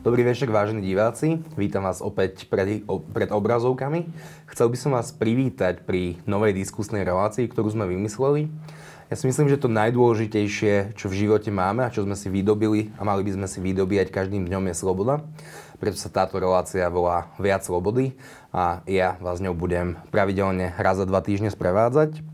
Dobrý večer, vážení diváci. Vítam vás opäť pred, pred obrazovkami. Chcel by som vás privítať pri novej diskusnej relácii, ktorú sme vymysleli. Ja si myslím, že to najdôležitejšie, čo v živote máme a čo sme si vydobili a mali by sme si vydobíjať každým dňom je sloboda. Preto sa táto relácia volá Viac slobody a ja vás ňou budem pravidelne raz za dva týždne sprevádzať.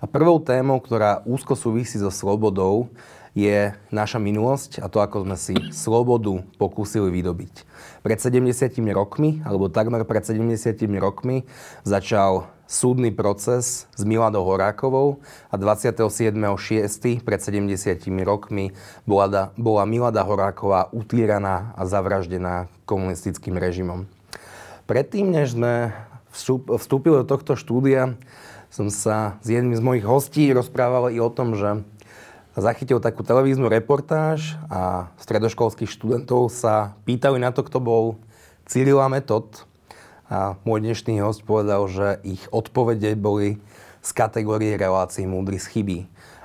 A prvou témou, ktorá úzko súvisí so slobodou, je naša minulosť a to, ako sme si slobodu pokúsili vydobiť. Pred 70 rokmi, alebo takmer pred 70 rokmi, začal súdny proces s Miladou Horákovou a 27.6. pred 70 rokmi bola, bola Milada Horáková utýraná a zavraždená komunistickým režimom. Predtým, než sme vstúpili do tohto štúdia, som sa s jedným z mojich hostí rozprával i o tom, že zachytil takú televíznu reportáž a stredoškolských študentov sa pýtali na to, kto bol a Metod. A môj dnešný host povedal, že ich odpovede boli z kategórie relácií múdry z chyby.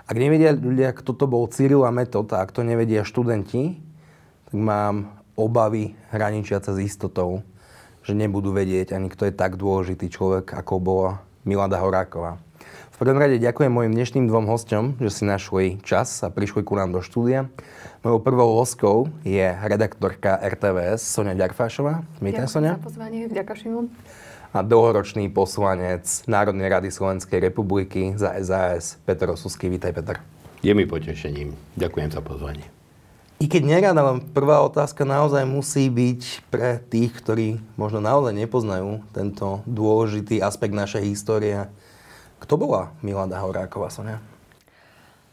Ak nevedia ľudia, kto to bol a Metod, a ak to nevedia študenti, tak mám obavy hraničiace s istotou, že nebudú vedieť ani kto je tak dôležitý človek, ako bola Milada Horáková. V prvom rade ďakujem mojim dnešným dvom hosťom, že si našli čas a prišli ku nám do štúdia. Mojou prvou hostkou je redaktorka RTVS Sonia Ďarfášová. Vítaj, Sonia. za pozvanie, vďaka Šimon. A dlhoročný poslanec Národnej rady Slovenskej republiky za SAS Peter Osusky. Vítaj, Peter. Je mi potešením. Ďakujem za pozvanie. I keď nerad, ale prvá otázka naozaj musí byť pre tých, ktorí možno naozaj nepoznajú tento dôležitý aspekt našej histórie kto bola Milada Horáková, Sonia?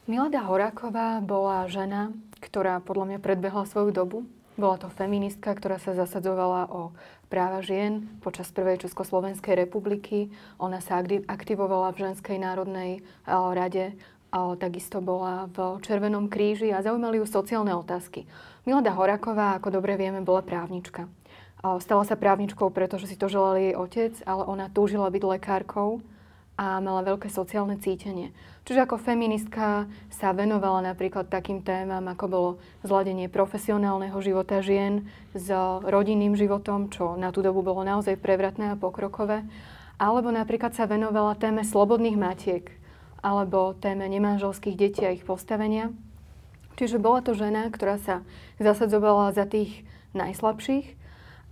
Milada Horáková bola žena, ktorá podľa mňa predbehla svoju dobu. Bola to feministka, ktorá sa zasadzovala o práva žien počas prvej Československej republiky. Ona sa aktivovala v Ženskej národnej rade, takisto bola v Červenom kríži a zaujímali ju sociálne otázky. Milada Horáková, ako dobre vieme, bola právnička. Stala sa právničkou, pretože si to želal jej otec, ale ona túžila byť lekárkou a mala veľké sociálne cítenie. Čiže ako feministka sa venovala napríklad takým témam, ako bolo zladenie profesionálneho života žien s rodinným životom, čo na tú dobu bolo naozaj prevratné a pokrokové. Alebo napríklad sa venovala téme slobodných matiek, alebo téme nemanželských detí a ich postavenia. Čiže bola to žena, ktorá sa zasadzovala za tých najslabších.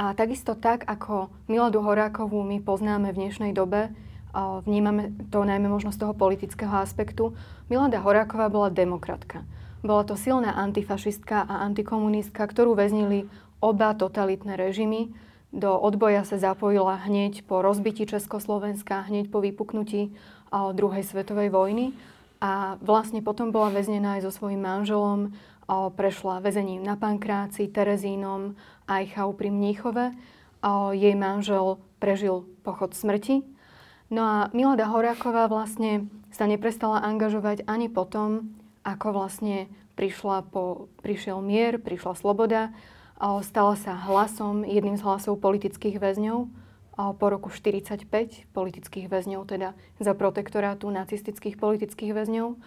A takisto tak, ako Miladu Horákovú my poznáme v dnešnej dobe, Vnímame to najmä možno z toho politického aspektu. Milada Horáková bola demokratka. Bola to silná antifašistka a antikomunistka, ktorú väznili oba totalitné režimy. Do odboja sa zapojila hneď po rozbití Československa, hneď po vypuknutí druhej svetovej vojny. A vlastne potom bola väznená aj so svojím manželom. Prešla väzením na Pankráci, Terezínom a Eichau pri Mníchove. Jej manžel prežil pochod smrti No a Milada Horáková vlastne sa neprestala angažovať ani potom, ako vlastne prišla po, prišiel mier, prišla sloboda. Stala sa hlasom, jedným z hlasov politických väzňov po roku 45 politických väzňov, teda za protektorátu nacistických politických väzňov.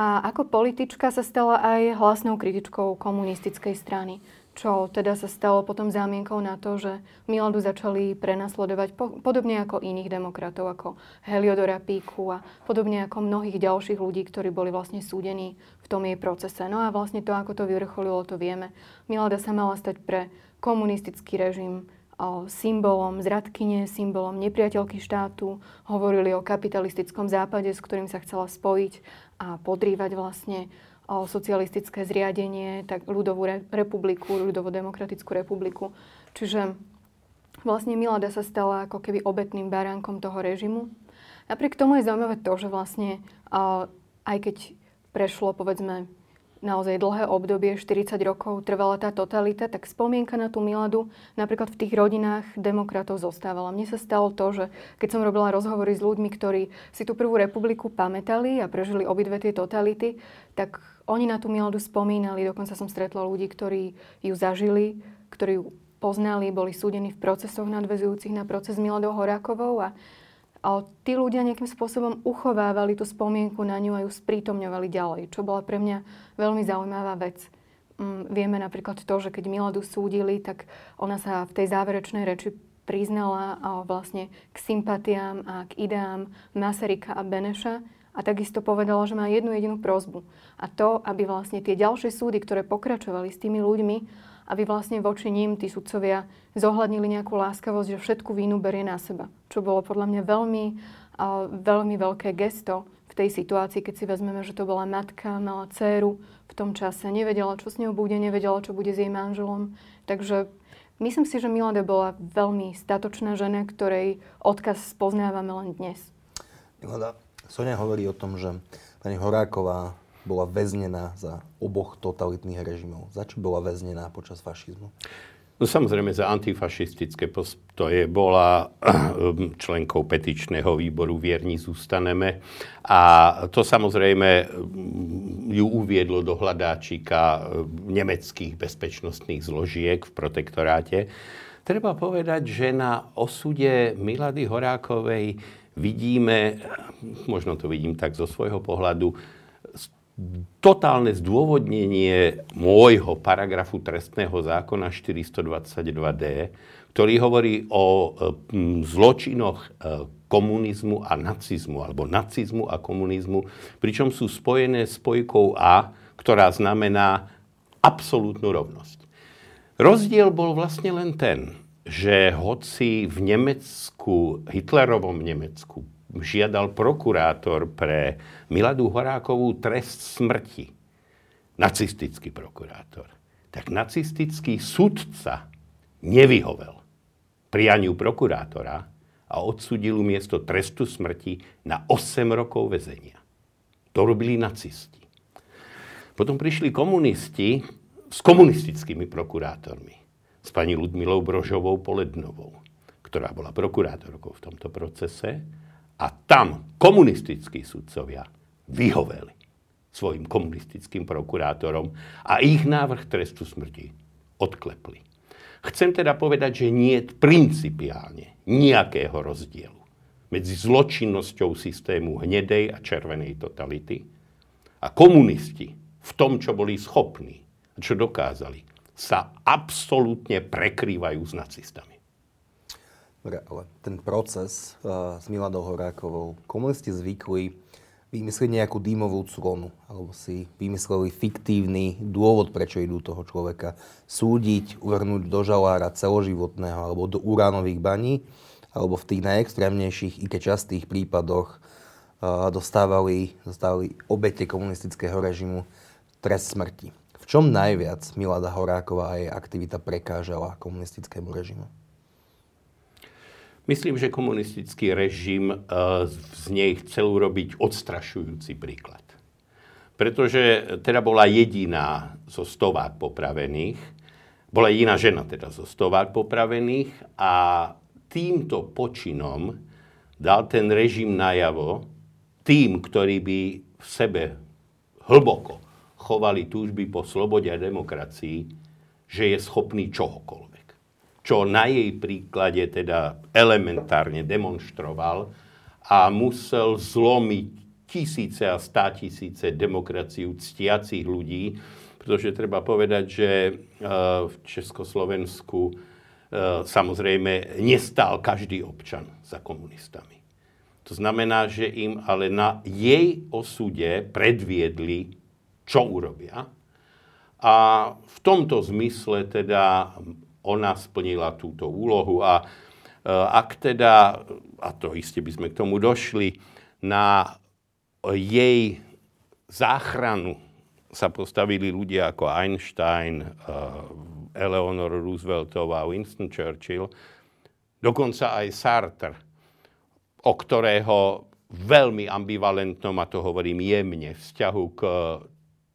A ako politička sa stala aj hlasnou kritičkou komunistickej strany čo teda sa stalo potom zámienkou na to, že Miladu začali prenasledovať po, podobne ako iných demokratov, ako Heliodora Píku a podobne ako mnohých ďalších ľudí, ktorí boli vlastne súdení v tom jej procese. No a vlastne to, ako to vyvrcholilo, to vieme. Milada sa mala stať pre komunistický režim symbolom zradkyne, symbolom nepriateľky štátu. Hovorili o kapitalistickom západe, s ktorým sa chcela spojiť a podrývať vlastne socialistické zriadenie, tak ľudovú republiku, ľudovo-demokratickú republiku. Čiže vlastne Milada sa stala ako keby obetným baránkom toho režimu. Napriek tomu je zaujímavé to, že vlastne aj keď prešlo povedzme naozaj dlhé obdobie, 40 rokov trvala tá totalita, tak spomienka na tú Miladu napríklad v tých rodinách demokratov zostávala. Mne sa stalo to, že keď som robila rozhovory s ľuďmi, ktorí si tú prvú republiku pamätali a prežili obidve tie totality, tak oni na tú Miladu spomínali. Dokonca som stretla ľudí, ktorí ju zažili, ktorí ju poznali, boli súdení v procesoch nadvezujúcich na proces Miladou Horákovou a a tí ľudia nejakým spôsobom uchovávali tú spomienku na ňu a ju sprítomňovali ďalej, čo bola pre mňa veľmi zaujímavá vec. mm, vieme napríklad to, že keď Miladu súdili, tak ona sa v tej záverečnej reči priznala vlastne k sympatiám a k ideám Masaryka a Beneša a takisto povedala, že má jednu jedinú prozbu. A to, aby vlastne tie ďalšie súdy, ktoré pokračovali s tými ľuďmi, aby vlastne voči ním tí sudcovia zohľadnili nejakú láskavosť, že všetku vínu berie na seba. Čo bolo podľa mňa veľmi, veľmi veľké gesto v tej situácii, keď si vezmeme, že to bola matka, mala dceru v tom čase, nevedela, čo s ňou bude, nevedela, čo bude s jej manželom. Takže myslím si, že Milada bola veľmi statočná žena, ktorej odkaz spoznávame len dnes. Milada, Sonia hovorí o tom, že pani Horáková bola väznená za oboch totalitných režimov. Za čo bola väznená počas fašizmu? No samozrejme za antifašistické postoje bola ehm, členkou petičného výboru Vierni zústaneme a to samozrejme ehm, ju uviedlo do hľadáčika ehm, nemeckých bezpečnostných zložiek v protektoráte. Treba povedať, že na osude Milady Horákovej vidíme, možno to vidím tak zo svojho pohľadu, totálne zdôvodnenie môjho paragrafu trestného zákona 422d, ktorý hovorí o zločinoch e, komunizmu a nacizmu, alebo nacizmu a komunizmu, pričom sú spojené spojkou A, ktorá znamená absolútnu rovnosť. Rozdiel bol vlastne len ten, že hoci v Nemecku, Hitlerovom Nemecku, žiadal prokurátor pre Miladu Horákovú trest smrti. Nacistický prokurátor. Tak nacistický sudca nevyhovel prianiu prokurátora a odsudil miesto trestu smrti na 8 rokov väzenia. To robili nacisti. Potom prišli komunisti s komunistickými prokurátormi. S pani Ludmilou Brožovou Polednovou, ktorá bola prokurátorkou v tomto procese a tam komunistickí sudcovia vyhoveli svojim komunistickým prokurátorom a ich návrh trestu smrti odklepli. Chcem teda povedať, že nie je principiálne nejakého rozdielu medzi zločinnosťou systému hnedej a červenej totality a komunisti v tom, čo boli schopní a čo dokázali, sa absolútne prekrývajú s nacistami. Dobre, ale ten proces uh, s Miladou Horákovou, komunisti zvykli vymyslieť nejakú dýmovú clonu, alebo si vymysleli fiktívny dôvod, prečo idú toho človeka súdiť, uvrnúť do žalára celoživotného, alebo do uránových baní, alebo v tých najextrémnejších, i keď častých prípadoch uh, dostávali, dostávali obete komunistického režimu trest smrti. Čom najviac Milada Horáková a jej aktivita prekážala komunistickému režimu? Myslím, že komunistický režim eh, z nej chcel urobiť odstrašujúci príklad. Pretože teda bola jediná zo stovák popravených, bola jediná žena teda zo stovák popravených a týmto počinom dal ten režim najavo tým, ktorí by v sebe hlboko chovali túžby po slobode a demokracii, že je schopný čohokoľvek čo na jej príklade teda elementárne demonstroval a musel zlomiť tisíce a stá tisíce demokraciu ctiacich ľudí, pretože treba povedať, že e, v Československu e, samozrejme nestál každý občan za komunistami. To znamená, že im ale na jej osude predviedli, čo urobia. A v tomto zmysle teda ona splnila túto úlohu a e, ak teda, a to iste by sme k tomu došli, na jej záchranu sa postavili ľudia ako Einstein, e, Eleanor Rooseveltová, Winston Churchill, dokonca aj Sartre, o ktorého veľmi ambivalentnom, a to hovorím jemne, vzťahu k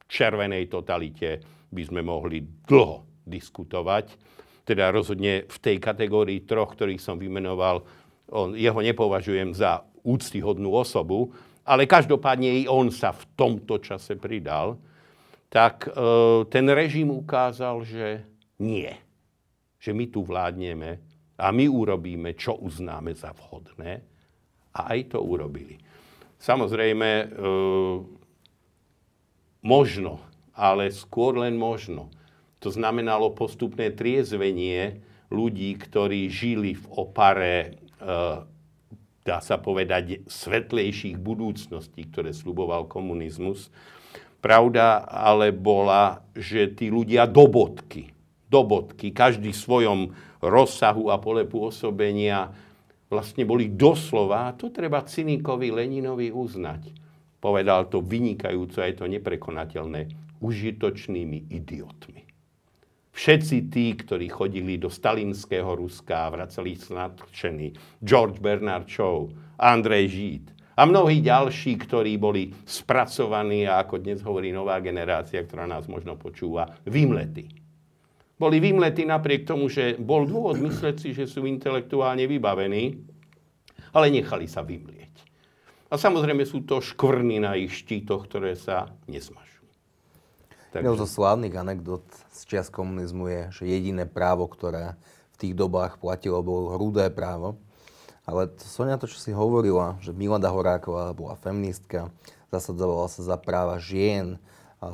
červenej totalite by sme mohli dlho diskutovať teda rozhodne v tej kategórii troch, ktorých som vymenoval, on, jeho nepovažujem za úctyhodnú osobu, ale každopádne i on sa v tomto čase pridal, tak e, ten režim ukázal, že nie. Že my tu vládneme a my urobíme, čo uznáme za vhodné. A aj to urobili. Samozrejme, e, možno ale skôr len možno. To znamenalo postupné triezvenie ľudí, ktorí žili v opare, e, dá sa povedať, svetlejších budúcností, ktoré sluboval komunizmus. Pravda ale bola, že tí ľudia do bodky, do bodky, každý v svojom rozsahu a pole pôsobenia vlastne boli doslova, a to treba Cynikovi Leninovi uznať, povedal to vynikajúco, a je to neprekonateľné, užitočnými idiotmi. Všetci tí, ktorí chodili do stalinského Ruska a vracali sa nadšení, George Bernard Shaw, Andrej Žít a mnohí ďalší, ktorí boli spracovaní a ako dnes hovorí nová generácia, ktorá nás možno počúva, vymlety. Boli vymlety napriek tomu, že bol dôvod mysleť si, že sú intelektuálne vybavení, ale nechali sa vymlieť. A samozrejme sú to škvrny na ich štítoch, ktoré sa nesmažú. Takže... Jednou zo slávnych anekdot z čias komunizmu je, že jediné právo, ktoré v tých dobách platilo, bolo hrudé právo. Ale to, Sonia, to, čo si hovorila, že Milada Horáková bola feministka, zasadzovala sa za práva žien,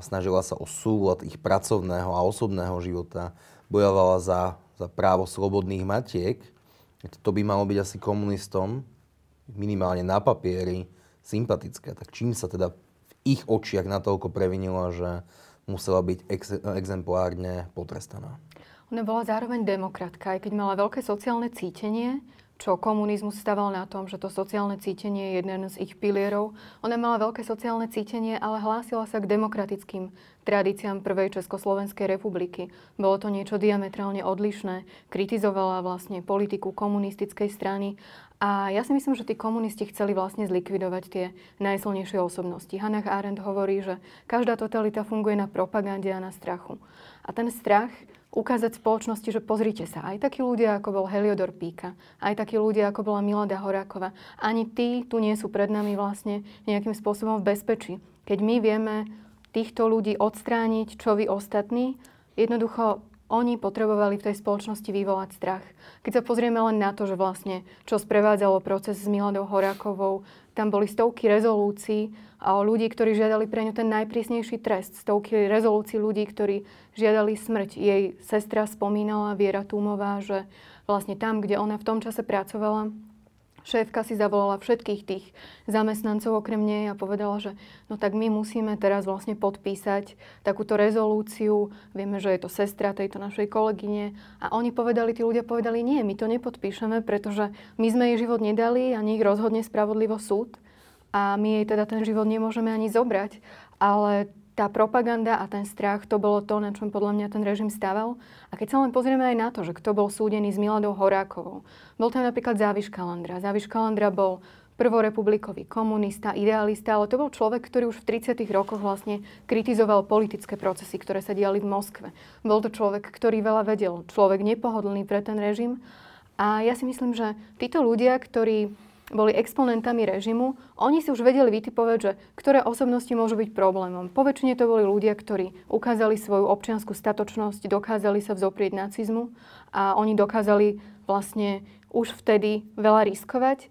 snažila sa o súlad ich pracovného a osobného života, bojovala za, za právo slobodných matiek, to by malo byť asi komunistom, minimálne na papieri, sympatické. Tak čím sa teda v ich očiach natoľko previnila, že musela byť ex- exemplárne potrestaná. Ona bola zároveň demokratka, aj keď mala veľké sociálne cítenie, čo komunizmus staval na tom, že to sociálne cítenie je jeden z ich pilierov. Ona mala veľké sociálne cítenie, ale hlásila sa k demokratickým tradíciám prvej Československej republiky. Bolo to niečo diametrálne odlišné. Kritizovala vlastne politiku komunistickej strany a ja si myslím, že tí komunisti chceli vlastne zlikvidovať tie najsilnejšie osobnosti. Hannah Arendt hovorí, že každá totalita funguje na propagande a na strachu. A ten strach ukázať spoločnosti, že pozrite sa, aj takí ľudia, ako bol Heliodor Píka, aj takí ľudia, ako bola Milada Horáková, ani tí tu nie sú pred nami vlastne nejakým spôsobom v bezpečí. Keď my vieme týchto ľudí odstrániť, čo vy ostatní, jednoducho oni potrebovali v tej spoločnosti vyvolať strach. Keď sa pozrieme len na to, že vlastne čo sprevádzalo proces s Miladou Horákovou, tam boli stovky rezolúcií a ľudí, ktorí žiadali pre ňu ten najprísnejší trest. Stovky rezolúcií ľudí, ktorí žiadali smrť. Jej sestra spomínala, Viera Túmová, že vlastne tam, kde ona v tom čase pracovala, Šéfka si zavolala všetkých tých zamestnancov okrem nej a povedala, že no tak my musíme teraz vlastne podpísať takúto rezolúciu. Vieme, že je to sestra tejto našej kolegyne. A oni povedali, tí ľudia povedali, nie, my to nepodpíšeme, pretože my sme jej život nedali a nich rozhodne spravodlivo súd. A my jej teda ten život nemôžeme ani zobrať. Ale tá propaganda a ten strach, to bolo to, na čom podľa mňa ten režim stával. A keď sa len pozrieme aj na to, že kto bol súdený s Miladou Horákovou. Bol tam napríklad Záviš Kalandra. Záviš Kalandra bol prvorepublikový komunista, idealista, ale to bol človek, ktorý už v 30. rokoch vlastne kritizoval politické procesy, ktoré sa diali v Moskve. Bol to človek, ktorý veľa vedel, človek nepohodlný pre ten režim. A ja si myslím, že títo ľudia, ktorí boli exponentami režimu, oni si už vedeli vytipovať, že ktoré osobnosti môžu byť problémom. Poväčšine to boli ľudia, ktorí ukázali svoju občianskú statočnosť, dokázali sa vzoprieť nacizmu a oni dokázali vlastne už vtedy veľa riskovať,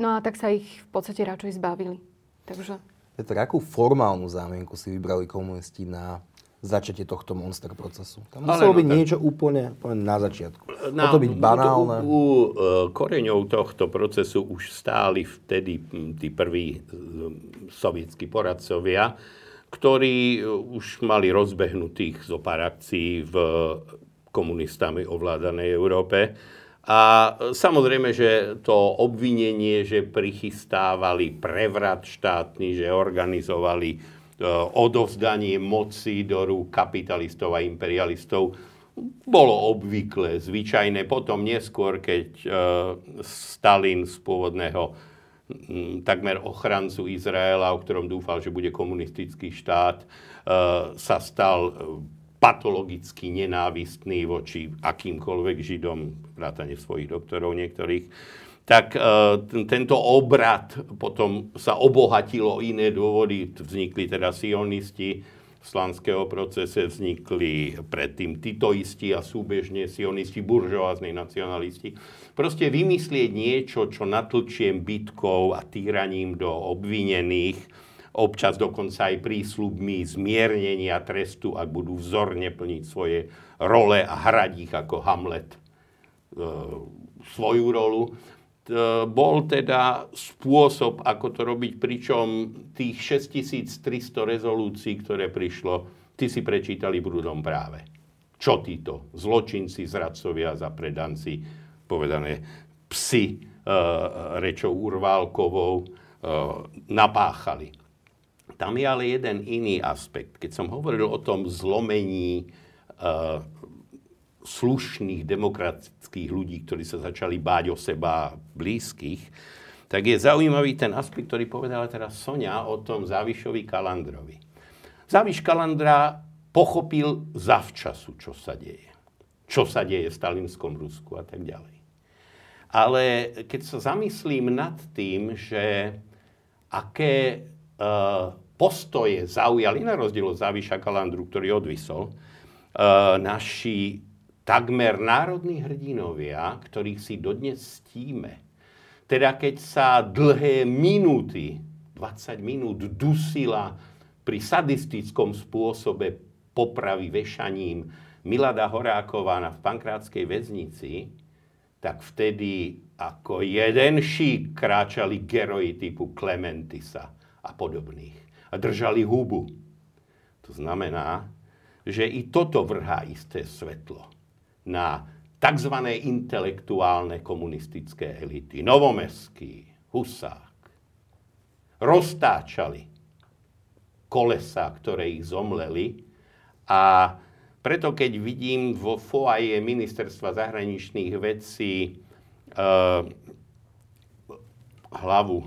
no a tak sa ich v podstate radšej zbavili. Takže... Peter, akú formálnu zámienku si vybrali komunisti na začatie tohto monster procesu. Tam muselo byť no, niečo úplne, úplne na začiatku. Na, to byť banálne. U, u e, koreňov tohto procesu už stáli vtedy tí prví e, sovietskí poradcovia, ktorí e, už mali rozbehnutých zo pár akcií v komunistami ovládanej Európe. A samozrejme, že to obvinenie, že prichystávali prevrat štátny, že organizovali odovzdanie moci do rúk kapitalistov a imperialistov bolo obvyklé, zvyčajné. Potom neskôr, keď eh, Stalin z pôvodného hm, takmer ochrancu Izraela, o ktorom dúfal, že bude komunistický štát, eh, sa stal patologicky nenávistný voči akýmkoľvek Židom, vrátane svojich doktorov niektorých, tak e, tento obrad potom sa obohatilo iné dôvody. Vznikli teda sionisti, v slanského procese vznikli predtým titoisti a súbežne sionisti, buržoázne nacionalisti. Proste vymyslieť niečo, čo natlčiem bytkou a týraním do obvinených občas dokonca aj prísľubmi zmiernenia trestu, ak budú vzorne plniť svoje role a hrať ich ako Hamlet e, svoju rolu. E, bol teda spôsob, ako to robiť, pričom tých 6300 rezolúcií, ktoré prišlo, ty si prečítali v práve. Čo títo zločinci, zradcovia, zapredanci, povedané psi e, rečou Urválkovou, e, napáchali. Tam je ale jeden iný aspekt. Keď som hovoril o tom zlomení uh, slušných demokratických ľudí, ktorí sa začali báť o seba blízkych, tak je zaujímavý ten aspekt, ktorý povedala teraz Sonia o tom Závišovi Kalandrovi. Záviš Kalandra pochopil zavčasu, čo sa deje. Čo sa deje v Stalinskom Rusku a tak ďalej. Ale keď sa zamyslím nad tým, že aké uh, postoje zaujali, na rozdiel od Záviša Kalandru, ktorý odvisol, uh, naši takmer národní hrdinovia, ktorých si dodnes stíme. Teda keď sa dlhé minúty, 20 minút dusila pri sadistickom spôsobe popravy vešaním Milada Horáková na v Pankrátskej väznici, tak vtedy ako jeden šík kráčali geroji typu Klementisa a podobných a držali hubu. To znamená, že i toto vrhá isté svetlo na tzv. intelektuálne komunistické elity. Novomeský, Husák. Roztáčali kolesa, ktoré ich zomleli a preto keď vidím vo foaje ministerstva zahraničných vecí uh, hlavu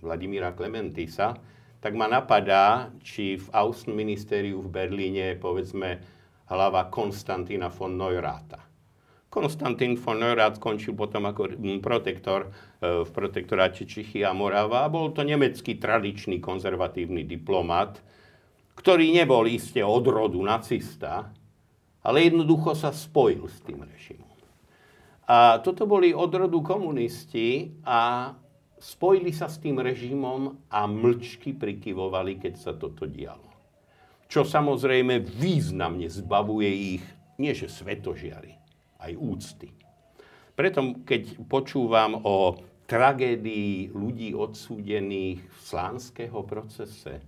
Vladimíra Klementisa, tak ma napadá, či v Außenministeriu v Berlíne povedzme hlava Konstantína von Neurata. Konstantín von Neurath skončil potom ako protektor e, v protektoráte Čichy a Morava a bol to nemecký tradičný konzervatívny diplomat, ktorý nebol iste od rodu nacista, ale jednoducho sa spojil s tým režimom. A toto boli od rodu komunisti a spojili sa s tým režimom a mlčky prikyvovali, keď sa toto dialo. Čo samozrejme významne zbavuje ich, nie že svetožiary, aj úcty. Preto, keď počúvam o tragédii ľudí odsúdených v slánského procese,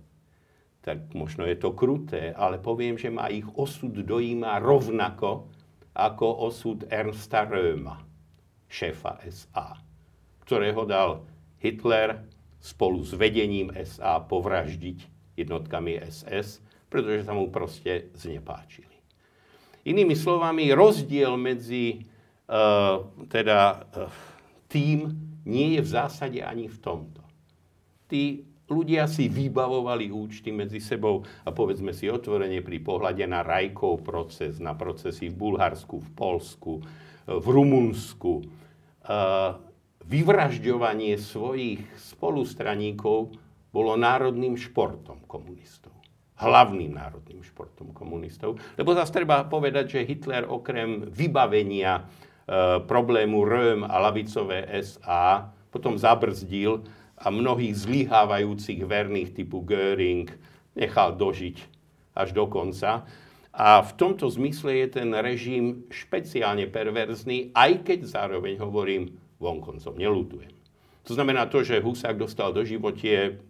tak možno je to kruté, ale poviem, že ma ich osud dojíma rovnako ako osud Ernsta Röma, šéfa SA, ktorého dal Hitler spolu s vedením SA povraždiť jednotkami SS, pretože sa mu proste znepáčili. Inými slovami, rozdiel medzi uh, teda uh, tým nie je v zásade ani v tomto. Tí ľudia si vybavovali účty medzi sebou a povedzme si otvorene pri pohľade na Rajkov proces, na procesy v Bulharsku, v Polsku, v Rumunsku. Vyvražďovanie svojich spolustraníkov bolo národným športom komunistov. Hlavným národným športom komunistov. Lebo zase treba povedať, že Hitler okrem vybavenia e, problému Röhm a lavicové SA potom zabrzdil a mnohých zlyhávajúcich verných typu Göring nechal dožiť až do konca. A v tomto zmysle je ten režim špeciálne perverzný, aj keď zároveň hovorím, vonkoncom. Nelutujem. To znamená to, že Husák dostal do životie,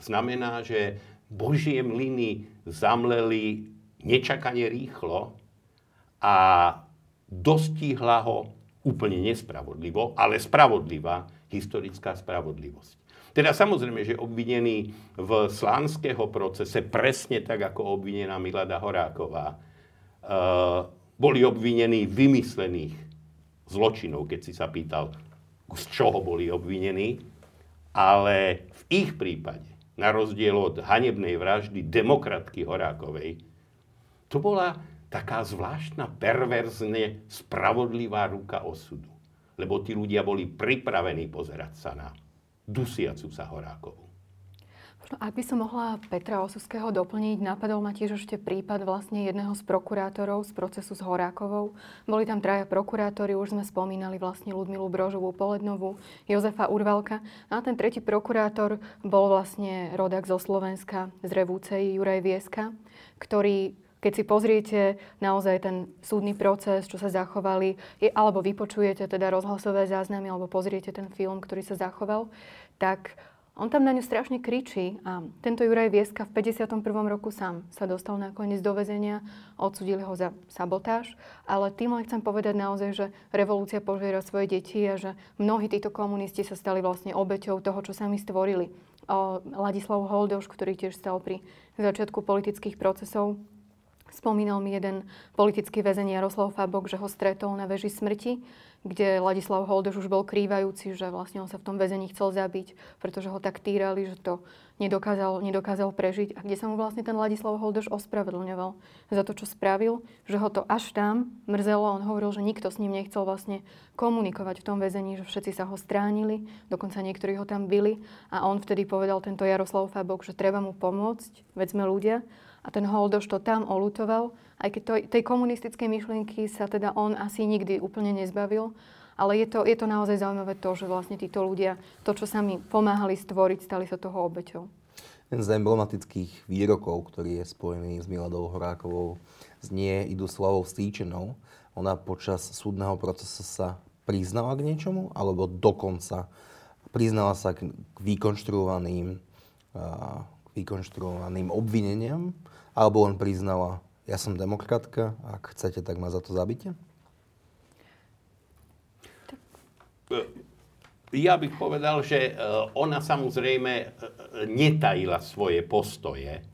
znamená, že Božie mlyny zamleli nečakane rýchlo a dostihla ho úplne nespravodlivo, ale spravodlivá historická spravodlivosť. Teda samozrejme, že obvinený v slánského procese, presne tak ako obvinená Milada Horáková, uh, boli obvinení vymyslených zločinov, keď si sa pýtal, z čoho boli obvinení, ale v ich prípade, na rozdiel od hanebnej vraždy demokratky Horákovej, to bola taká zvláštna, perverzne spravodlivá ruka osudu. Lebo tí ľudia boli pripravení pozerať sa na dusiacu sa Horákovú. Ak by som mohla Petra Osuského doplniť, napadol ma tiež ešte prípad vlastne jedného z prokurátorov z procesu s Horákovou. Boli tam traja prokurátori, už sme spomínali vlastne Ludmilu Brožovú Polednovú, Jozefa Urvalka. No a ten tretí prokurátor bol vlastne rodak zo Slovenska, z Revúcej, Juraj Vieska, ktorý keď si pozriete naozaj ten súdny proces, čo sa zachovali, alebo vypočujete teda rozhlasové záznamy, alebo pozriete ten film, ktorý sa zachoval, tak on tam na ňu strašne kričí a tento Juraj Vieska v 51. roku sám sa dostal nakoniec do väzenia, odsudili ho za sabotáž, ale tým len chcem povedať naozaj, že revolúcia požiera svoje deti a že mnohí títo komunisti sa stali vlastne obeťou toho, čo sami stvorili. O Ladislav Holdoš, ktorý tiež stal pri začiatku politických procesov, Spomínal mi jeden politický väzeň Jaroslav Fabok, že ho stretol na veži smrti, kde Ladislav Holdoš už bol krývajúci, že vlastne on sa v tom väzení chcel zabiť, pretože ho tak týrali, že to nedokázal, nedokázal prežiť. A kde sa mu vlastne ten Ladislav Holdoš ospravedlňoval za to, čo spravil, že ho to až tam mrzelo. On hovoril, že nikto s ním nechcel vlastne komunikovať v tom väzení, že všetci sa ho stránili, dokonca niektorí ho tam byli a on vtedy povedal tento Jaroslav Fabok, že treba mu pomôcť, veď sme ľudia a ten Holdoš to tam olutoval, aj keď to, tej komunistickej myšlienky sa teda on asi nikdy úplne nezbavil. Ale je to, je to naozaj zaujímavé to, že vlastne títo ľudia, to, čo sa mi pomáhali stvoriť, stali sa toho obeťou. Jeden z emblematických výrokov, ktorý je spojený s Miladou Horákovou, znie idú Slavou Stýčenou. Ona počas súdneho procesu sa priznala k niečomu, alebo dokonca priznala sa k vykonštruovaným, k vykonštruovaným obvineniam, alebo on priznala, ja som demokratka, ak chcete, tak ma za to zabite? Ja bych povedal, že e, ona samozrejme e, netajila svoje postoje. E,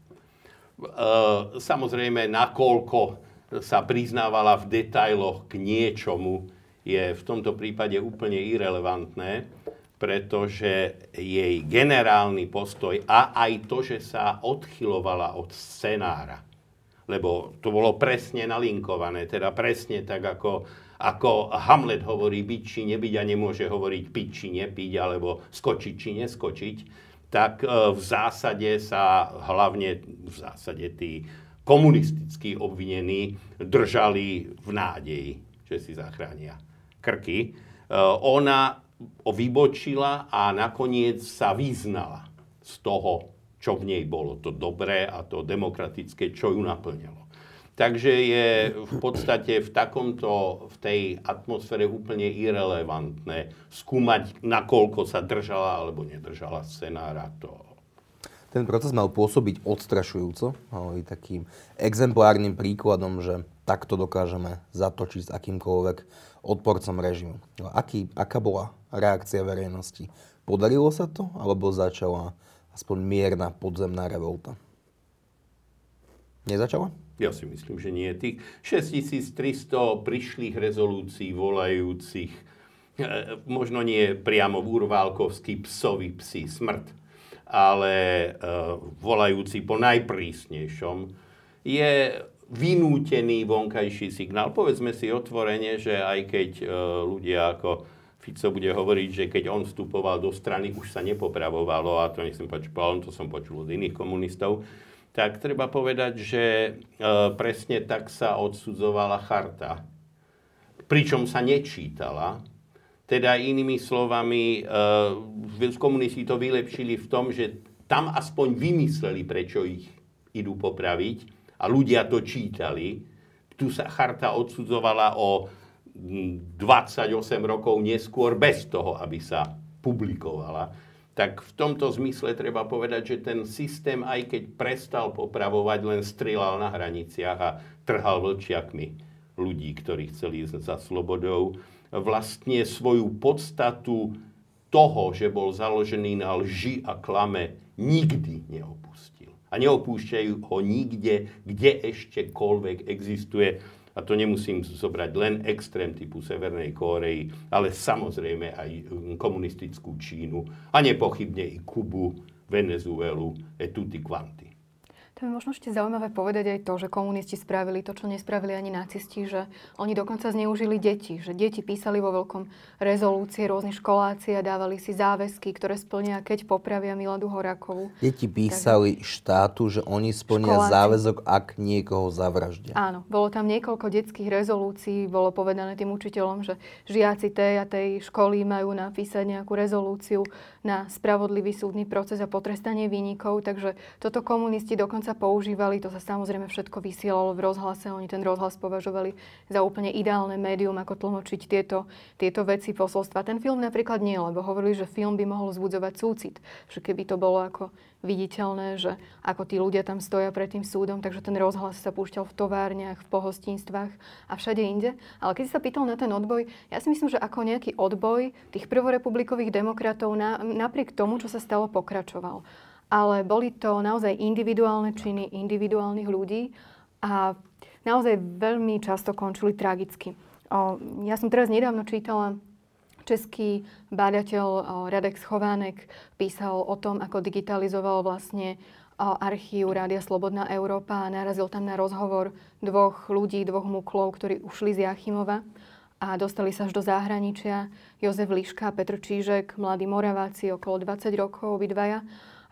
samozrejme, nakoľko sa priznávala v detailoch k niečomu, je v tomto prípade úplne irrelevantné pretože jej generálny postoj a aj to, že sa odchylovala od scenára, lebo to bolo presne nalinkované, teda presne tak, ako, ako Hamlet hovorí byť či nebyť a nemôže hovoriť piť či nepiť, alebo skočiť či neskočiť, tak e, v zásade sa hlavne v zásade tí komunistickí obvinení držali v nádeji, že si zachránia krky. E, ona vybočila a nakoniec sa vyznala z toho, čo v nej bolo to dobré a to demokratické, čo ju naplňalo. Takže je v podstate v takomto, v tej atmosfére úplne irrelevantné skúmať, nakoľko sa držala alebo nedržala scenára. To... Ten proces mal pôsobiť odstrašujúco, ale takým exemplárnym príkladom, že takto dokážeme zatočiť s akýmkoľvek odporcom režimu. No, aký, aká bola reakcia verejnosti? Podarilo sa to, alebo začala aspoň mierna podzemná revolta? Nezačala? Ja si myslím, že nie. Tých 6300 prišlých rezolúcií volajúcich, e, možno nie priamo Urválkovský psovi psi smrť, ale e, volajúci po najprísnejšom, je vynútený vonkajší signál. Povedzme si otvorene, že aj keď e, ľudia ako Fico bude hovoriť, že keď on vstupoval do strany, už sa nepopravovalo, a to nechcem počul, to som počul od iných komunistov, tak treba povedať, že e, presne tak sa odsudzovala charta. Pričom sa nečítala. Teda inými slovami, e, komunisti to vylepšili v tom, že tam aspoň vymysleli, prečo ich idú popraviť a ľudia to čítali. Tu sa charta odsudzovala o 28 rokov neskôr bez toho, aby sa publikovala. Tak v tomto zmysle treba povedať, že ten systém, aj keď prestal popravovať, len strieľal na hraniciach a trhal vlčiakmi ľudí, ktorí chceli ísť za slobodou. Vlastne svoju podstatu toho, že bol založený na lži a klame, nikdy neopustil a neopúšťajú ho nikde, kde eštekoľvek existuje. A to nemusím zobrať len extrém typu Severnej Kórei, ale samozrejme aj hm, komunistickú Čínu a nepochybne i Kubu, Venezuelu et tutti quanti. To je možno ešte zaujímavé povedať aj to, že komunisti spravili to, čo nespravili ani nacisti, že oni dokonca zneužili deti, že deti písali vo veľkom rezolúcie rôzni školáci a dávali si záväzky, ktoré splnia, keď popravia Miladu Horákovú. Deti písali Takže... štátu, že oni splnia školáci. záväzok, ak niekoho zavraždia. Áno, bolo tam niekoľko detských rezolúcií, bolo povedané tým učiteľom, že žiaci tej a tej školy majú napísať nejakú rezolúciu na spravodlivý súdny proces a potrestanie výnikov, takže toto komunisti dokonca sa používali, to sa samozrejme všetko vysielalo v rozhlase, oni ten rozhlas považovali za úplne ideálne médium, ako tlmočiť tieto, tieto veci posolstva. Ten film napríklad nie, lebo hovorili, že film by mohol zbudzovať súcit, že keby to bolo ako viditeľné, že ako tí ľudia tam stoja pred tým súdom, takže ten rozhlas sa púšťal v továrniach, v pohostinstvách a všade inde. Ale keď sa pýtal na ten odboj, ja si myslím, že ako nejaký odboj tých prvorepublikových demokratov na, napriek tomu, čo sa stalo, pokračoval ale boli to naozaj individuálne činy individuálnych ľudí a naozaj veľmi často končili tragicky. O, ja som teraz nedávno čítala český bádateľ Radek Schovánek písal o tom, ako digitalizoval vlastne archív Rádia Slobodná Európa a narazil tam na rozhovor dvoch ľudí, dvoch muklov, ktorí ušli z Jachimova a dostali sa až do zahraničia. Jozef Liška a Petr Čížek, mladí Moraváci, okolo 20 rokov, obidvaja.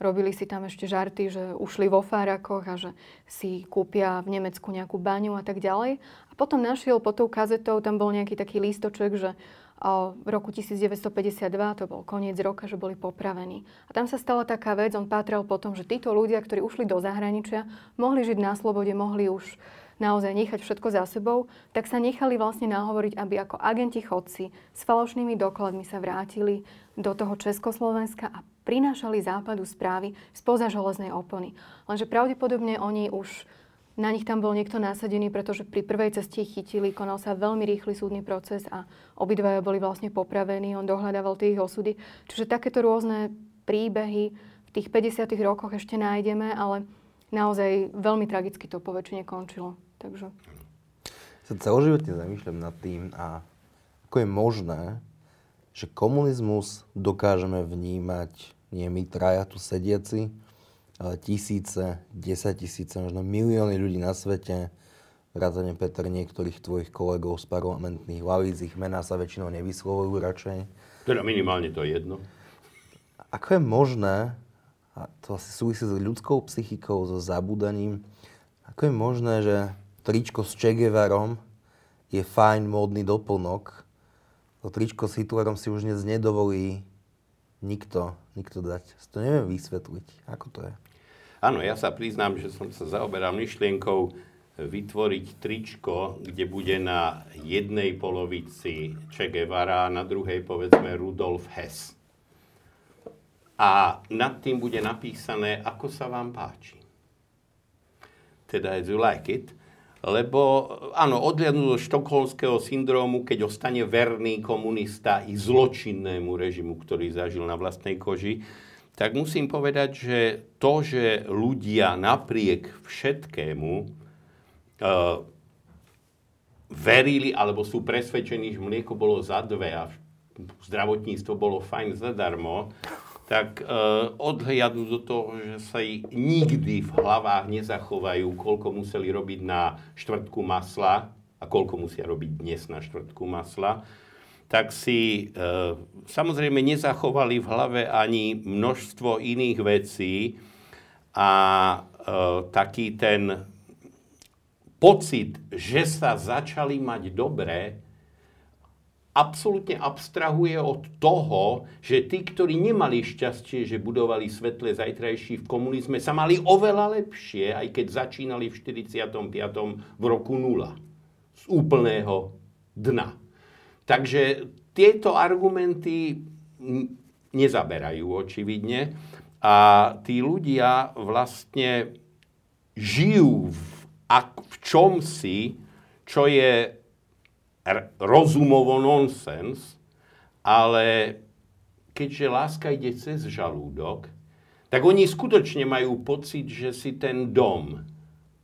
Robili si tam ešte žarty, že ušli vo fárakoch a že si kúpia v Nemecku nejakú baňu a tak ďalej. A potom našiel pod tou kazetou, tam bol nejaký taký lístoček, že v roku 1952, to bol koniec roka, že boli popravení. A tam sa stala taká vec, on pátral potom, že títo ľudia, ktorí ušli do zahraničia, mohli žiť na slobode, mohli už naozaj nechať všetko za sebou, tak sa nechali vlastne nahovoriť, aby ako agenti chodci s falošnými dokladmi sa vrátili do toho Československa a prinášali západu správy spoza železnej opony. Lenže pravdepodobne oni už na nich tam bol niekto násadený, pretože pri prvej ceste ich chytili, konal sa veľmi rýchly súdny proces a obidvaja boli vlastne popravení, on dohľadával tie ich osudy. Čiže takéto rôzne príbehy v tých 50. rokoch ešte nájdeme, ale naozaj veľmi tragicky to po väčšine končilo. Takže... Sa celoživotne zamýšľam nad tým, a ako je možné, že komunizmus dokážeme vnímať nie my traja tu sediaci, ale tisíce, desať tisíce, možno milióny ľudí na svete, vrátane Petr niektorých tvojich kolegov z parlamentných lavíc, ich mená sa väčšinou nevyslovujú radšej. Teda minimálne to je jedno. Ako je možné, a to asi súvisí s ľudskou psychikou, so zabúdaním, ako je možné, že tričko s Che Guevarom je fajn módny doplnok, to tričko s Hitlerom si už dnes nedovolí nikto, nikto dať. To neviem vysvetliť. Ako to je? Áno, ja sa priznám, že som sa zaoberal myšlienkou vytvoriť tričko, kde bude na jednej polovici Che Guevara a na druhej povedzme Rudolf Hess. A nad tým bude napísané, ako sa vám páči. Teda as you like it lebo áno, odliadnú do štokholmského syndrómu, keď ostane verný komunista i zločinnému režimu, ktorý zažil na vlastnej koži, tak musím povedať, že to, že ľudia napriek všetkému e, verili alebo sú presvedčení, že mlieko bolo za dve a zdravotníctvo bolo fajn zadarmo, tak e, odhliadnú do toho, že sa ich nikdy v hlavách nezachovajú, koľko museli robiť na štvrtku masla a koľko musia robiť dnes na štvrtku masla, tak si e, samozrejme nezachovali v hlave ani množstvo iných vecí a e, taký ten pocit, že sa začali mať dobré, absolútne abstrahuje od toho, že tí, ktorí nemali šťastie, že budovali svetlé zajtrajší v komunizme, sa mali oveľa lepšie, aj keď začínali v 45. v roku 0. Z úplného dna. Takže tieto argumenty nezaberajú očividne a tí ľudia vlastne žijú v, ak, v čomsi, čo je rozumovo nonsens, ale keďže láska ide cez žalúdok, tak oni skutočne majú pocit, že si ten dom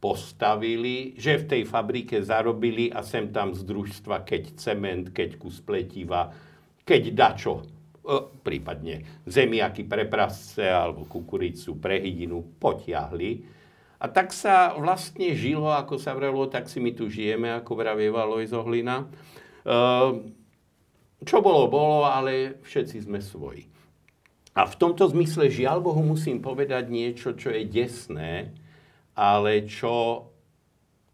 postavili, že v tej fabrike zarobili a sem tam z družstva, keď cement, keď kus pletiva, keď dačo, e, prípadne zemiaky pre prasce alebo kukuricu pre hydinu potiahli A tak sa vlastne žilo, ako sa vrelo, tak si my tu žijeme, ako vravieva Lojz Ohlina. Ehm, čo bolo, bolo, ale všetci sme svoji. A v tomto zmysle, žiaľ Bohu, musím povedať niečo, čo je desné, ale čo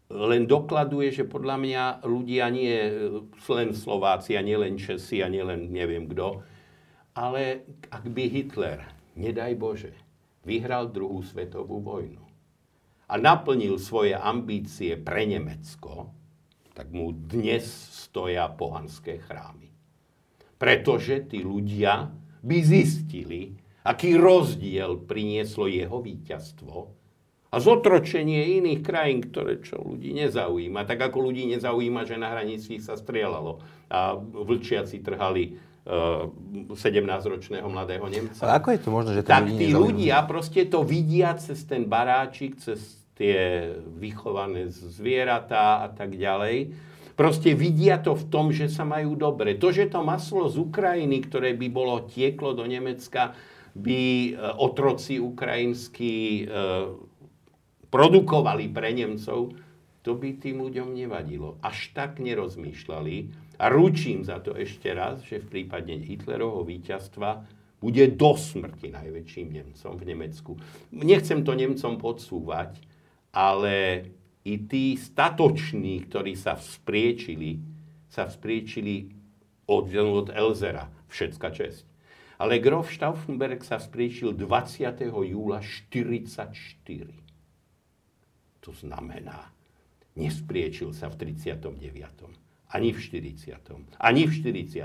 len dokladuje, že podľa mňa ľudia nie len Slováci a nielen Česi a nielen neviem kto, ale ak by Hitler, nedaj Bože, vyhral druhú svetovú vojnu a naplnil svoje ambície pre Nemecko, tak mu dnes stoja pohanské chrámy. Pretože tí ľudia by zistili, aký rozdiel prinieslo jeho víťazstvo a zotročenie iných krajín, ktoré čo ľudí nezaujíma. Tak ako ľudí nezaujíma, že na hranici sa strieľalo a vlčiaci trhali 17-ročného e, mladého Nemca. Ale ako je to možné, že to tak tí ľudia proste to vidia cez ten baráčik, cez tie vychované zvieratá a tak ďalej. Proste vidia to v tom, že sa majú dobre. To, že to maslo z Ukrajiny, ktoré by bolo tieklo do Nemecka, by e, otroci ukrajinskí e, produkovali pre Nemcov, to by tým ľuďom nevadilo. Až tak nerozmýšľali. A ručím za to ešte raz, že v prípade Hitlerovho víťazstva bude do smrti najväčším Nemcom v Nemecku. Nechcem to Nemcom podsúvať, ale i tí statoční, ktorí sa vzpriečili, sa vzpriečili od, od Elzera. Všetka česť. Ale grof Stauffenberg sa vzpriečil 20. júla 1944. To znamená, nespriečil sa v 39. Ani v 40. Ani v 41.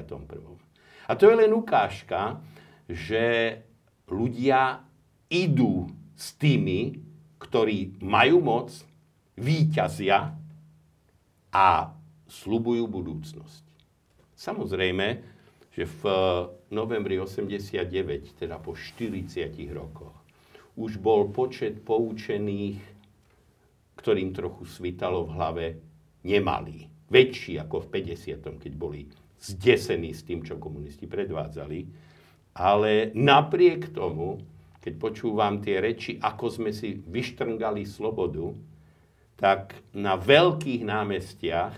A to je len ukážka, že ľudia idú s tými, ktorí majú moc, výťazia a slubujú budúcnosť. Samozrejme, že v novembri 89, teda po 40 rokoch, už bol počet poučených ktorým trochu svitalo v hlave, nemali. Väčší ako v 50. keď boli zdesení s tým, čo komunisti predvádzali. Ale napriek tomu, keď počúvam tie reči, ako sme si vyštrngali slobodu, tak na veľkých námestiach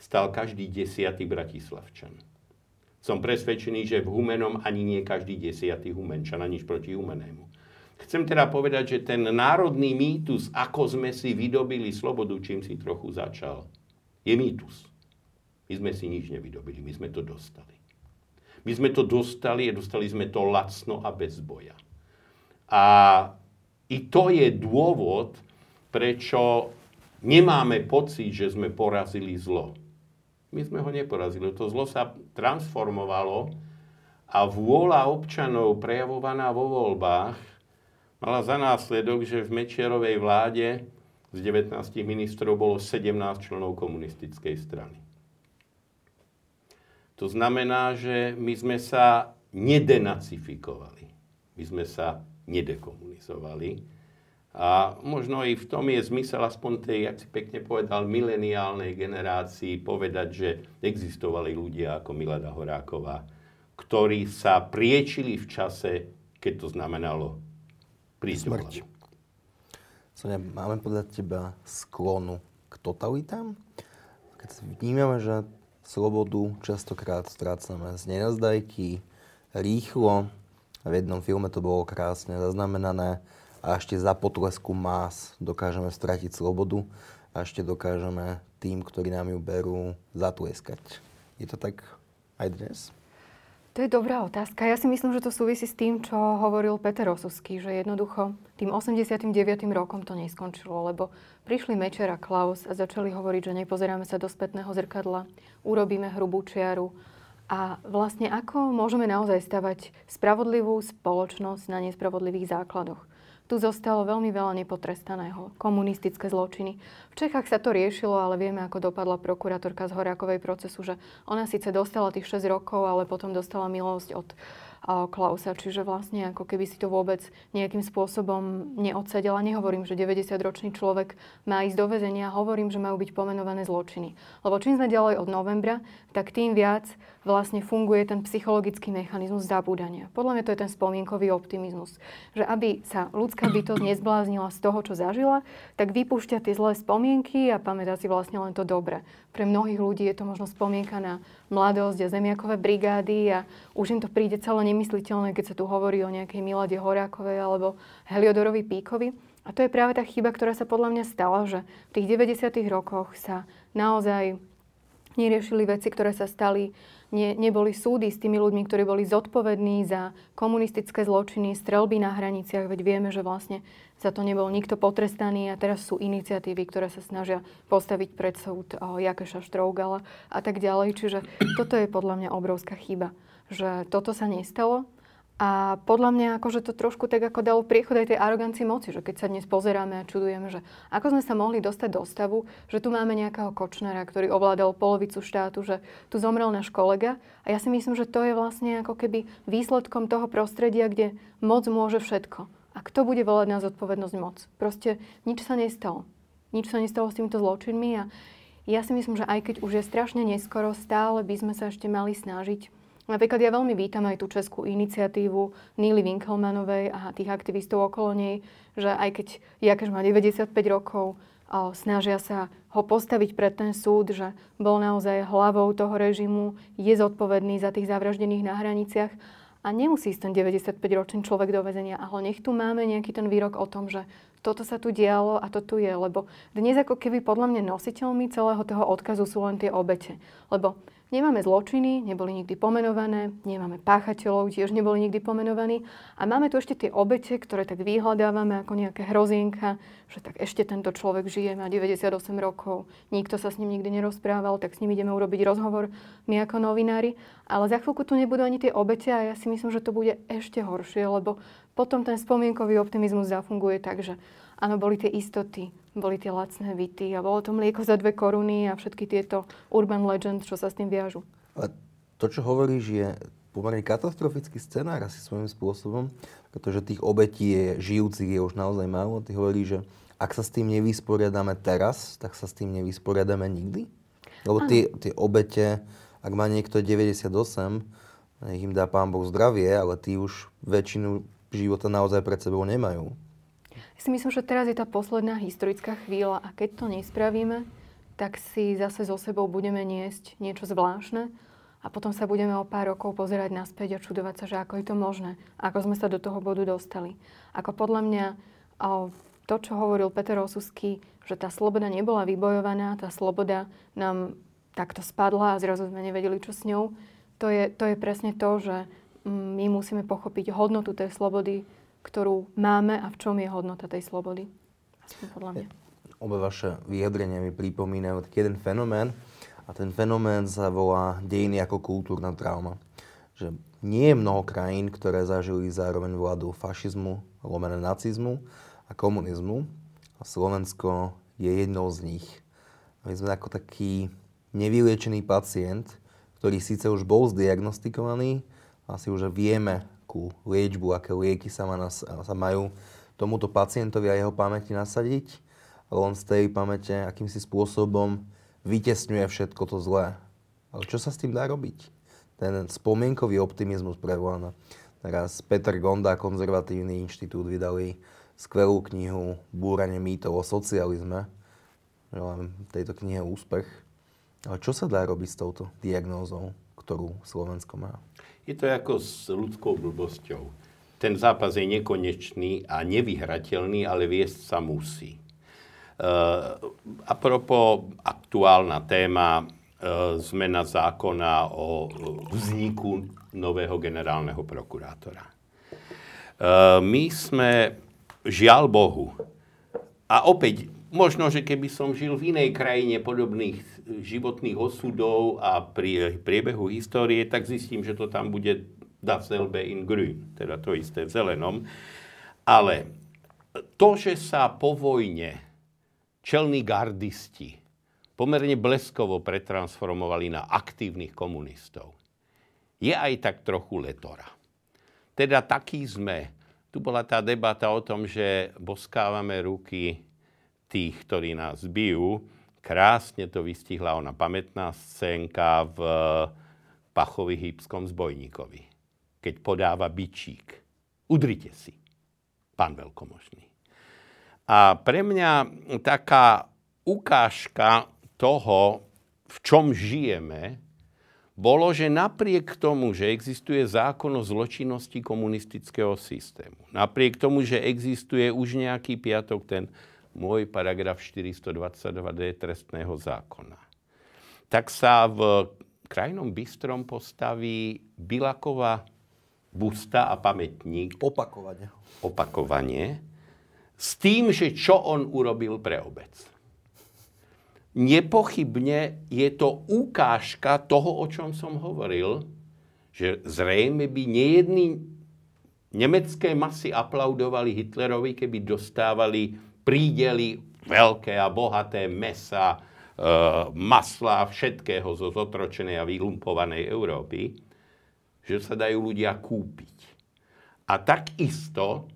stal každý desiatý bratislavčan. Som presvedčený, že v Humenom ani nie každý desiatý Humenčan, aniž proti Humenému. Chcem teda povedať, že ten národný mýtus, ako sme si vydobili slobodu, čím si trochu začal, je mýtus. My sme si nič nevydobili, my sme to dostali. My sme to dostali a dostali sme to lacno a bez boja. A i to je dôvod, prečo nemáme pocit, že sme porazili zlo. My sme ho neporazili. To zlo sa transformovalo a vôľa občanov prejavovaná vo voľbách mala za následok, že v Mečiarovej vláde z 19 ministrov bolo 17 členov komunistickej strany. To znamená, že my sme sa nedenacifikovali. My sme sa nedekomunizovali. A možno i v tom je zmysel aspoň tej, jak si pekne povedal, mileniálnej generácii povedať, že existovali ľudia ako Milada Horáková, ktorí sa priečili v čase, keď to znamenalo prísť Smrť. Sonia, máme podľa teba sklonu k totalitám? Keď vnímame, že slobodu častokrát strácame z nenazdajky, rýchlo, v jednom filme to bolo krásne zaznamenané a ešte za potlesku más dokážeme stratiť slobodu a ešte dokážeme tým, ktorí nám ju berú, zatlieskať. Je to tak aj dnes? To je dobrá otázka. Ja si myslím, že to súvisí s tým, čo hovoril Peter Osusky, že jednoducho tým 89. rokom to neskončilo, lebo prišli Mečer a Klaus a začali hovoriť, že nepozeráme sa do spätného zrkadla, urobíme hrubú čiaru. A vlastne ako môžeme naozaj stavať spravodlivú spoločnosť na nespravodlivých základoch? Tu zostalo veľmi veľa nepotrestaného. Komunistické zločiny. V Čechách sa to riešilo, ale vieme, ako dopadla prokurátorka z Horákovej procesu, že ona síce dostala tých 6 rokov, ale potom dostala milosť od Klausa. Čiže vlastne ako keby si to vôbec nejakým spôsobom neodsedela. Nehovorím, že 90-ročný človek má ísť do väzenia, hovorím, že majú byť pomenované zločiny. Lebo čím sme ďalej od novembra, tak tým viac vlastne funguje ten psychologický mechanizmus zabúdania. Podľa mňa to je ten spomienkový optimizmus. Že aby sa ľudská bytosť nezbláznila z toho, čo zažila, tak vypúšťa tie zlé spomienky a pamätá si vlastne len to dobré. Pre mnohých ľudí je to možno spomienka na mladosť a zemiakové brigády a už im to príde celé nemysliteľné, keď sa tu hovorí o nejakej Milade Horákovej alebo Heliodorovi Píkovi. A to je práve tá chyba, ktorá sa podľa mňa stala, že v tých 90. rokoch sa naozaj neriešili veci, ktoré sa stali ne, neboli súdy s tými ľuďmi, ktorí boli zodpovední za komunistické zločiny, strelby na hraniciach, veď vieme, že vlastne za to nebol nikto potrestaný a teraz sú iniciatívy, ktoré sa snažia postaviť pred súd Jakeša Štrougala a tak ďalej. Čiže toto je podľa mňa obrovská chyba, že toto sa nestalo a podľa mňa akože to trošku tak ako dalo priechod aj tej arogancii moci, že keď sa dnes pozeráme a čudujeme, že ako sme sa mohli dostať do stavu, že tu máme nejakého kočnera, ktorý ovládal polovicu štátu, že tu zomrel náš kolega. A ja si myslím, že to je vlastne ako keby výsledkom toho prostredia, kde moc môže všetko. A kto bude volať na zodpovednosť moc? Proste nič sa nestalo. Nič sa nestalo s týmito zločinmi a ja si myslím, že aj keď už je strašne neskoro, stále by sme sa ešte mali snažiť Napríklad ja veľmi vítam aj tú českú iniciatívu Nily Winkelmanovej a tých aktivistov okolo nej, že aj keď Jakeš má 95 rokov, snažia sa ho postaviť pred ten súd, že bol naozaj hlavou toho režimu, je zodpovedný za tých zavraždených na hraniciach a nemusí ísť ten 95-ročný človek do väzenia, ale nech tu máme nejaký ten výrok o tom, že toto sa tu dialo a to tu je, lebo dnes ako keby podľa mňa nositeľmi celého toho odkazu sú len tie obete. Lebo Nemáme zločiny, neboli nikdy pomenované, nemáme páchateľov, tiež neboli nikdy pomenovaní a máme tu ešte tie obete, ktoré tak vyhľadávame ako nejaké hrozienka, že tak ešte tento človek žije, má 98 rokov, nikto sa s ním nikdy nerozprával, tak s ním ideme urobiť rozhovor my ako novinári. Ale za chvíľku tu nebudú ani tie obete a ja si myslím, že to bude ešte horšie, lebo potom ten spomienkový optimizmus zafunguje tak, že áno, boli tie istoty, boli tie lacné vity a bolo to mlieko za dve koruny a všetky tieto urban legend, čo sa s tým viažu. Ale to, čo hovoríš, je pomerne katastrofický scenár asi svojím spôsobom, pretože tých obetí je žijúcich je už naozaj málo. Ty hovoríš, že ak sa s tým nevysporiadame teraz, tak sa s tým nevysporiadame nikdy? Lebo tie, tie obete, ak má niekto 98, nech im dá pán Boh zdravie, ale tí už väčšinu života naozaj pred sebou nemajú. Si myslím, že teraz je tá posledná historická chvíľa a keď to nespravíme, tak si zase so sebou budeme niesť niečo zvláštne a potom sa budeme o pár rokov pozerať naspäť a čudovať sa, že ako je to možné, ako sme sa do toho bodu dostali. Ako podľa mňa to, čo hovoril Peter Osusky, že tá sloboda nebola vybojovaná, tá sloboda nám takto spadla a zrazu sme nevedeli, čo s ňou, to je, to je presne to, že mm, my musíme pochopiť hodnotu tej slobody, ktorú máme a v čom je hodnota tej slobody. Aspoň podľa mňa. Obe vaše vyjadrenia mi pripomínajú taký jeden fenomén a ten fenomén sa volá dejiny ako kultúrna trauma. Že nie je mnoho krajín, ktoré zažili zároveň vládu fašizmu, lomené nacizmu a komunizmu. A Slovensko je jednou z nich. My sme ako taký nevyliečený pacient, ktorý síce už bol zdiagnostikovaný, asi už vieme, akú liečbu, aké lieky sa, má nas, sa majú tomuto pacientovi a jeho pamäti nasadiť. Ale on z tej pamäte akýmsi spôsobom vytesňuje všetko to zlé. Ale čo sa s tým dá robiť? Ten spomienkový optimizmus prevláda. Teraz Peter Gonda, Konzervatívny inštitút, vydali skvelú knihu Búranie mýtov o socializme. Želám tejto knihe úspech. Ale čo sa dá robiť s touto diagnózou, ktorú Slovensko má? Je to ako s ľudskou blbosťou. Ten zápas je nekonečný a nevyhrateľný, ale viesť sa musí. Uh, a propo aktuálna téma uh, zmena zákona o vzniku nového generálneho prokurátora. Uh, my sme, žiaľ Bohu, a opäť Možno, že keby som žil v inej krajine podobných životných osudov a pri priebehu histórie, tak zistím, že to tam bude dasselbe in grün, teda to isté v zelenom. Ale to, že sa po vojne čelní gardisti pomerne bleskovo pretransformovali na aktívnych komunistov, je aj tak trochu letora. teda takí sme. Tu bola tá debata o tom, že boskávame ruky tých, ktorí nás bijú. Krásne to vystihla ona pamätná scénka v Pachovi hýbskom zbojníkovi, keď podáva bičík. Udrite si, pán veľkomožný. A pre mňa taká ukážka toho, v čom žijeme, bolo, že napriek tomu, že existuje zákon o zločinnosti komunistického systému, napriek tomu, že existuje už nejaký piatok ten môj paragraf 422d trestného zákona, tak sa v krajnom bystrom postaví Bilakova busta a pamätník. Opakovane. Opakovanie. S tým, že čo on urobil pre obec nepochybne je to ukážka toho, o čom som hovoril, že zrejme by nejedný nemecké masy aplaudovali Hitlerovi, keby dostávali prídely veľké a bohaté mesa, e, masla, všetkého zo zotročenej a vylumpovanej Európy, že sa dajú ľudia kúpiť. A takisto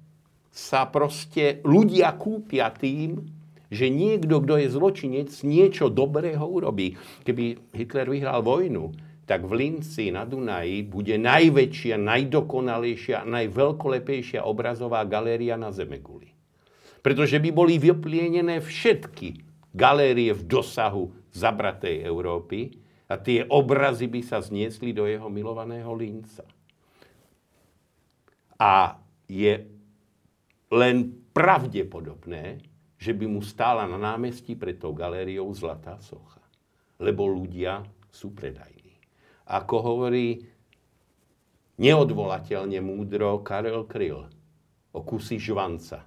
sa proste ľudia kúpia tým, že niekto, kto je zločinec, niečo dobrého urobí. Keby Hitler vyhral vojnu, tak v Linci na Dunaji bude najväčšia, najdokonalejšia, najveľkolepejšia obrazová galéria na Zemeguli. Pretože by boli vyplienené všetky galérie v dosahu zabratej Európy a tie obrazy by sa zniesli do jeho milovaného Linca. A je len pravdepodobné, že by mu stála na námestí pred tou galériou zlatá socha. Lebo ľudia sú predajní. Ako hovorí neodvolateľne múdro Karel Kryl o kusy žvanca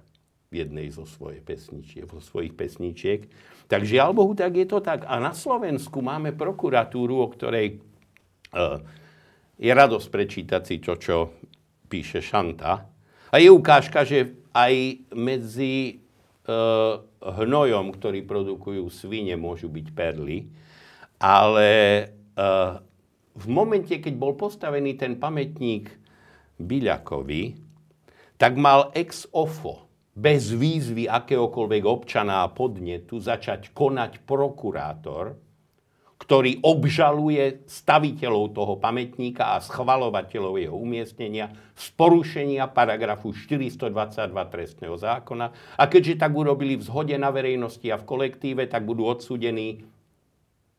jednej zo, svoje pesničiek, vo svojich pesničiek. Tak žiaľ Bohu, tak je to tak. A na Slovensku máme prokuratúru, o ktorej uh, je radosť prečítať si to, čo píše Šanta. A je ukážka, že aj medzi Eh, hnojom, ktorý produkujú svine, môžu byť perly. Ale eh, v momente, keď bol postavený ten pamätník Biľakovi, tak mal ex ofo, bez výzvy akéhokoľvek občana a podnetu, začať konať prokurátor, ktorý obžaluje staviteľov toho pamätníka a schvalovateľov jeho umiestnenia z porušenia paragrafu 422 trestného zákona. A keďže tak urobili v zhode na verejnosti a v kolektíve, tak budú odsúdení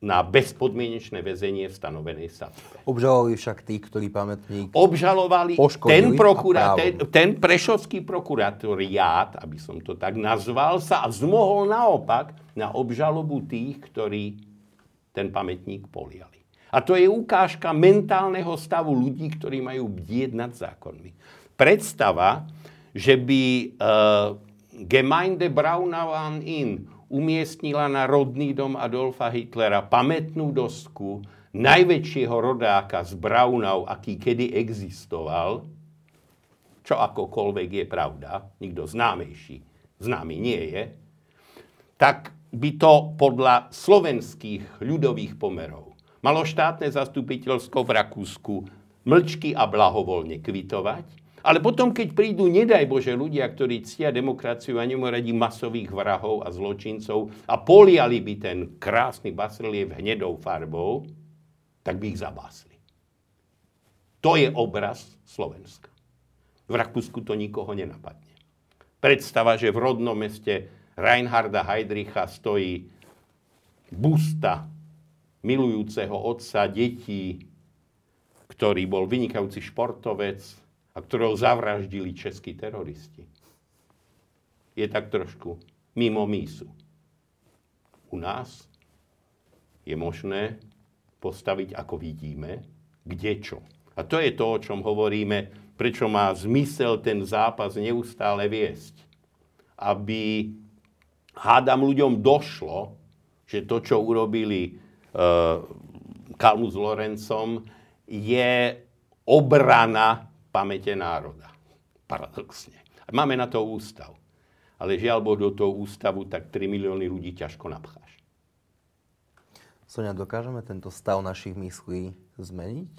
na bezpodmienečné väzenie v stanovenej sadzbe. Obžalovali však tí, ktorí pamätník Obžalovali ten, prokurá, ten, ten prešovský prokurátoriát, aby som to tak nazval, sa zmohol naopak na obžalobu tých, ktorí ten pamätník poliali. A to je ukážka mentálneho stavu ľudí, ktorí majú bdieť nad zákonmi. Predstava, že by uh, Gemeinde Braunauan in umiestnila na rodný dom Adolfa Hitlera pamätnú dosku najväčšieho rodáka z Braunau, aký kedy existoval, čo akokoľvek je pravda, nikto známejší, známy nie je, tak by to podľa slovenských ľudových pomerov malo štátne zastupiteľstvo v Rakúsku mlčky a blahovoľne kvitovať, ale potom, keď prídu, nedaj Bože, ľudia, ktorí ctia demokraciu a nemoradí masových vrahov a zločincov a poliali by ten krásny basreliev hnedou farbou, tak by ich zabásli. To je obraz Slovenska. V Rakúsku to nikoho nenapadne. Predstava, že v rodnom meste Reinharda Heydricha stojí busta milujúceho otca detí, ktorý bol vynikajúci športovec a ktorého zavraždili českí teroristi. Je tak trošku mimo mísu. U nás je možné postaviť, ako vidíme, kde čo. A to je to, o čom hovoríme, prečo má zmysel ten zápas neustále viesť. Aby hádam ľuďom došlo, že to, čo urobili uh, Kalmu s Lorencom, je obrana pamäte národa. Paradoxne. Máme na to ústav. Ale žiaľ Boh do toho ústavu tak 3 milióny ľudí ťažko napcháš. Sonia, dokážeme tento stav našich myslí zmeniť?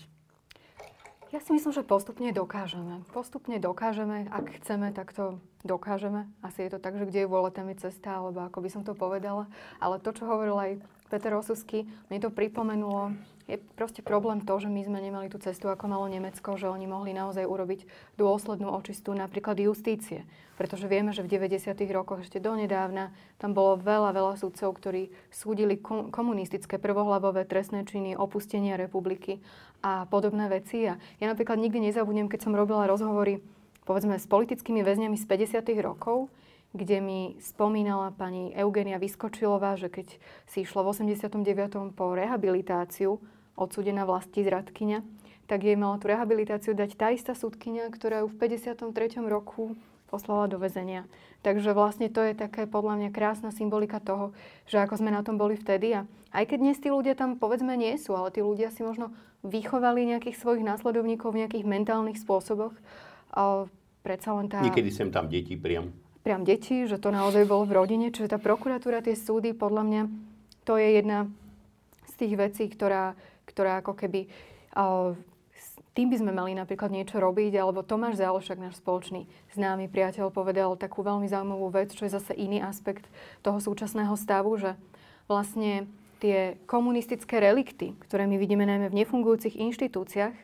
Ja si myslím, že postupne dokážeme. Postupne dokážeme, ak chceme, tak to dokážeme. Asi je to tak, že kde je vôľa, tam je cesta, alebo ako by som to povedala. Ale to, čo hovoril aj Peter Osusky, mi to pripomenulo je proste problém to, že my sme nemali tú cestu, ako malo Nemecko, že oni mohli naozaj urobiť dôslednú očistu napríklad justície. Pretože vieme, že v 90. rokoch ešte donedávna tam bolo veľa, veľa sudcov, ktorí súdili komunistické prvohlavové trestné činy, opustenia republiky a podobné veci. A ja napríklad nikdy nezabudnem, keď som robila rozhovory povedzme s politickými väzňami z 50. rokov, kde mi spomínala pani Eugenia Vyskočilová, že keď si išla v 89. po rehabilitáciu, odsudená vlasti zradkynia, tak jej mala tú rehabilitáciu dať tá istá súdkynia, ktorá ju v 53. roku poslala do väzenia. Takže vlastne to je také podľa mňa krásna symbolika toho, že ako sme na tom boli vtedy. A aj keď dnes tí ľudia tam povedzme nie sú, ale tí ľudia si možno vychovali nejakých svojich následovníkov v nejakých mentálnych spôsoboch. A predsa len tá... Niekedy sem tam deti priam priam deti, že to naozaj bolo v rodine. Čiže tá prokuratúra, tie súdy, podľa mňa, to je jedna z tých vecí, ktorá, ktorá ako keby... Tým by sme mali napríklad niečo robiť, alebo Tomáš Zálošak, náš spoločný známy priateľ, povedal takú veľmi zaujímavú vec, čo je zase iný aspekt toho súčasného stavu, že vlastne tie komunistické relikty, ktoré my vidíme najmä v nefungujúcich inštitúciách,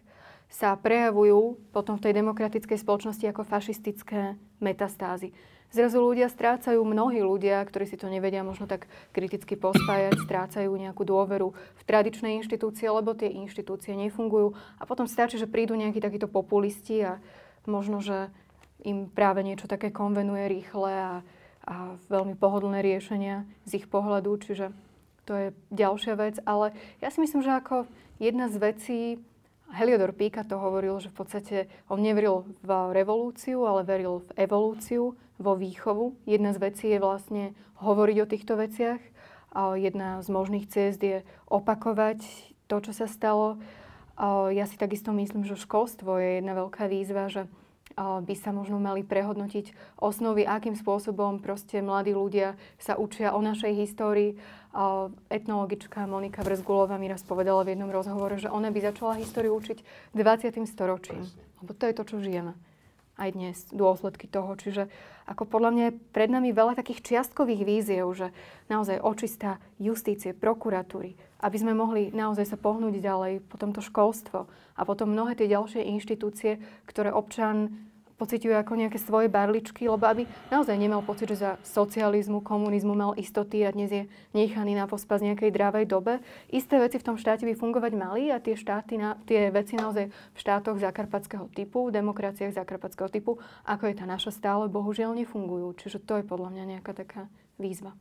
sa prejavujú potom v tej demokratickej spoločnosti ako fašistické metastázy zrazu ľudia strácajú, mnohí ľudia, ktorí si to nevedia možno tak kriticky pospájať, strácajú nejakú dôveru v tradičné inštitúcie, lebo tie inštitúcie nefungujú. A potom stačí, že prídu nejakí takíto populisti a možno, že im práve niečo také konvenuje rýchle a, a veľmi pohodlné riešenia z ich pohľadu. Čiže to je ďalšia vec. Ale ja si myslím, že ako jedna z vecí, Heliodor Píka to hovoril, že v podstate on neveril v revolúciu, ale veril v evolúciu, vo výchovu. Jedna z vecí je vlastne hovoriť o týchto veciach. A jedna z možných ciest je opakovať to, čo sa stalo. A ja si takisto myslím, že školstvo je jedna veľká výzva, že by sa možno mali prehodnotiť osnovy, akým spôsobom proste mladí ľudia sa učia o našej histórii. Etnologička Monika Vrzgulová mi raz povedala v jednom rozhovore, že ona by začala históriu učiť 20. storočím. Lebo to je to, čo žijeme aj dnes dôsledky toho. Čiže ako podľa mňa je pred nami veľa takých čiastkových víziev, že naozaj očistá justície, prokuratúry, aby sme mohli naozaj sa pohnúť ďalej, potom to školstvo a potom mnohé tie ďalšie inštitúcie, ktoré občan pociťuje ako nejaké svoje barličky, lebo aby naozaj nemal pocit, že za socializmu, komunizmu mal istoty a dnes je nechaný na pospas nejakej dravej dobe. Isté veci v tom štáte by fungovať mali a tie, štáty, tie veci naozaj v štátoch zakarpatského typu, v demokraciách zakarpatského typu, ako je tá naša stále, bohužiaľ nefungujú. Čiže to je podľa mňa nejaká taká výzva.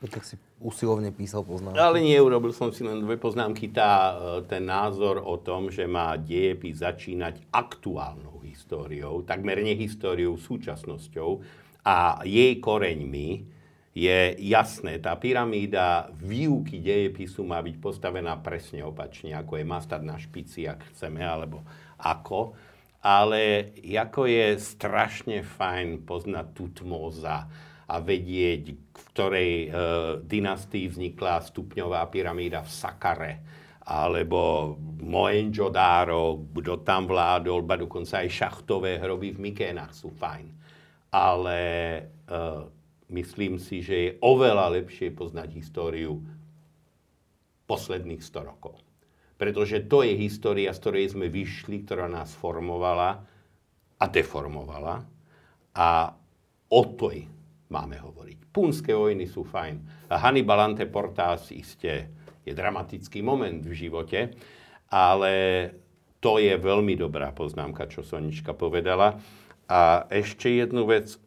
No tak si usilovne písal poznámky. Ale nie, urobil som si len dve poznámky. Tá, e, ten názor o tom, že má dejepis začínať aktuálnou históriou, takmer nehistóriou, súčasnosťou a jej koreňmi, je jasné. Tá pyramída výuky dejepisu má byť postavená presne opačne, ako je mastať na špici, ak chceme, alebo ako. Ale ako je strašne fajn poznať Tutmoza, a vedieť, v ktorej e, dynastii vznikla stupňová pyramída v Sakare, alebo Mohenjo-Daro, kto tam vládol, ba dokonca aj šachtové hroby v Mykénach sú fajn. Ale e, myslím si, že je oveľa lepšie poznať históriu posledných 100 rokov. Pretože to je história, z ktorej sme vyšli, ktorá nás formovala a deformovala. A o tej máme hovoriť. Púnske vojny sú fajn. Hannibal Anteportás iste je dramatický moment v živote, ale to je veľmi dobrá poznámka, čo Sonička povedala. A ešte jednu vec. E,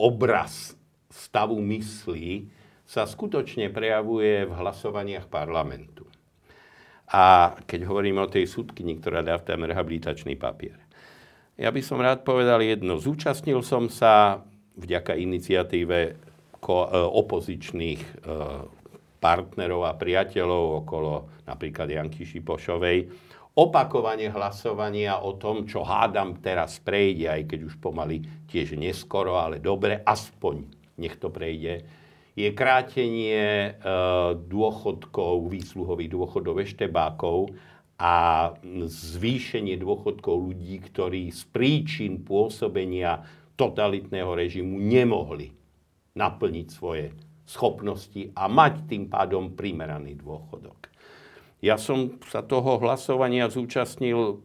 obraz stavu myslí sa skutočne prejavuje v hlasovaniach parlamentu. A keď hovoríme o tej súdkyni, ktorá dá tam rehabilitačný papier. Ja by som rád povedal jedno. Zúčastnil som sa vďaka iniciatíve e, opozičných e, partnerov a priateľov okolo napríklad Janky Šipošovej, opakovanie hlasovania o tom, čo hádam teraz prejde, aj keď už pomaly tiež neskoro, ale dobre, aspoň nech to prejde, je krátenie e, dôchodkov, výsluhových dôchodov eštebákov a zvýšenie dôchodkov ľudí, ktorí z príčin pôsobenia totalitného režimu nemohli naplniť svoje schopnosti a mať tým pádom primeraný dôchodok. Ja som sa toho hlasovania zúčastnil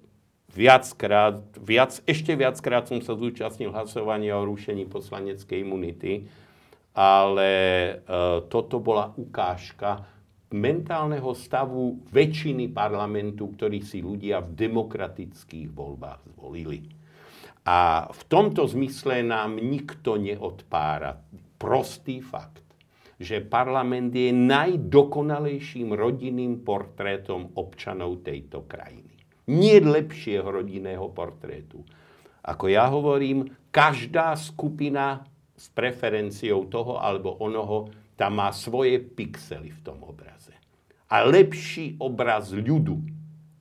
viackrát, viac, ešte viackrát som sa zúčastnil hlasovania o rušení poslaneckej imunity, ale e, toto bola ukážka mentálneho stavu väčšiny parlamentu, ktorý si ľudia v demokratických voľbách zvolili. A v tomto zmysle nám nikto neodpára prostý fakt, že parlament je najdokonalejším rodinným portrétom občanov tejto krajiny. Nie lepšieho rodinného portrétu. Ako ja hovorím, každá skupina s preferenciou toho alebo onoho tam má svoje pixely v tom obraze. A lepší obraz ľudu,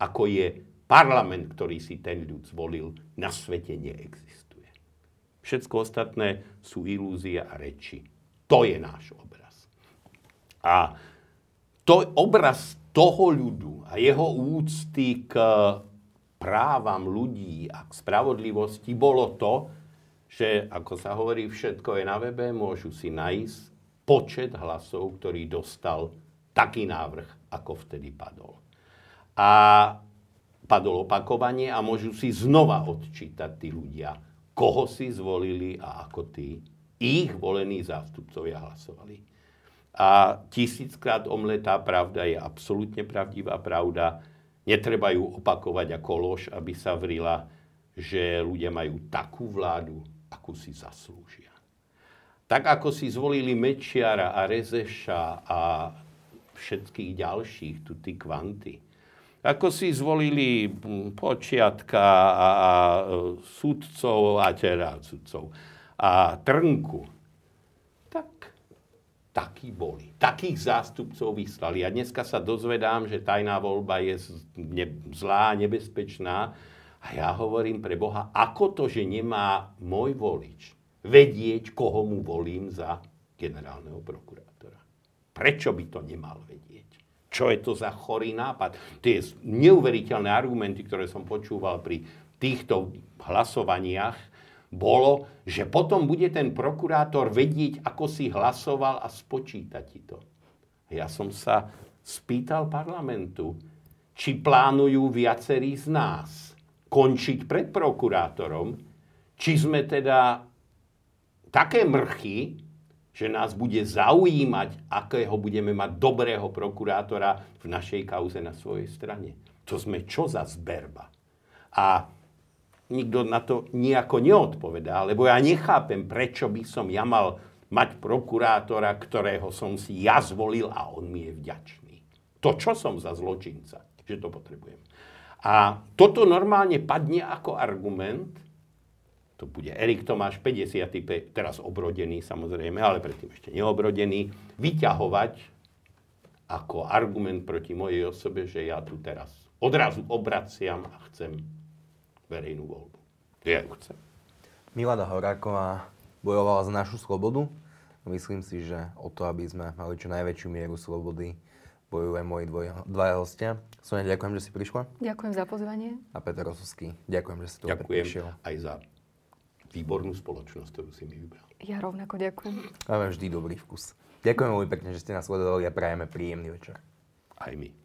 ako je parlament, ktorý si ten ľud zvolil, na svete neexistuje. Všetko ostatné sú ilúzia a reči. To je náš obraz. A to obraz toho ľudu a jeho úcty k právam ľudí a k spravodlivosti bolo to, že, ako sa hovorí, všetko je na webe, môžu si nájsť počet hlasov, ktorý dostal taký návrh, ako vtedy padol. A padol opakovanie a môžu si znova odčítať tí ľudia, koho si zvolili a ako tí ich volení zástupcovia hlasovali. A tisíckrát omletá pravda je absolútne pravdivá pravda. Netreba ju opakovať ako lož, aby sa vrila, že ľudia majú takú vládu, akú si zaslúžia. Tak ako si zvolili Mečiara a Rezeša a všetkých ďalších, tu tí kvanty, ako si zvolili hm, počiatka a, a e, sudcov a teda sudcov a Trnku, tak takí boli. Takých zástupcov vyslali. A dneska sa dozvedám, že tajná voľba je zlá, nebezpečná. A ja hovorím pre Boha, ako to, že nemá môj volič vedieť, koho mu volím za generálneho prokurátora. Prečo by to nemal vedieť? Čo je to za chorý nápad? Tie neuveriteľné argumenty, ktoré som počúval pri týchto hlasovaniach, bolo, že potom bude ten prokurátor vedieť, ako si hlasoval a spočítať ti to. Ja som sa spýtal parlamentu, či plánujú viacerí z nás končiť pred prokurátorom, či sme teda také mrchy, že nás bude zaujímať, akého budeme mať dobrého prokurátora v našej kauze na svojej strane. To sme čo za zberba. A nikto na to nejako neodpovedá, lebo ja nechápem, prečo by som ja mal mať prokurátora, ktorého som si ja zvolil a on mi je vďačný. To, čo som za zločinca, že to potrebujem. A toto normálne padne ako argument, to bude Erik Tomáš, 55, teraz obrodený samozrejme, ale predtým ešte neobrodený, vyťahovať ako argument proti mojej osobe, že ja tu teraz odrazu obraciam a chcem verejnú voľbu. Ja ju chcem. Milada Horáková bojovala za našu slobodu. Myslím si, že o to, aby sme mali čo najväčšiu mieru slobody, bojujú aj moji dvoj, dvaja hostia. Sonia, ďakujem, že si prišla. Ďakujem za pozvanie. A Peter Rosovský, ďakujem, že si tu ďakujem prišiel. aj za výbornú spoločnosť, ktorú si mi vybral. Ja rovnako ďakujem. Máme vždy dobrý vkus. Ďakujem veľmi pekne, že ste nás sledovali a prajeme príjemný večer. Aj my.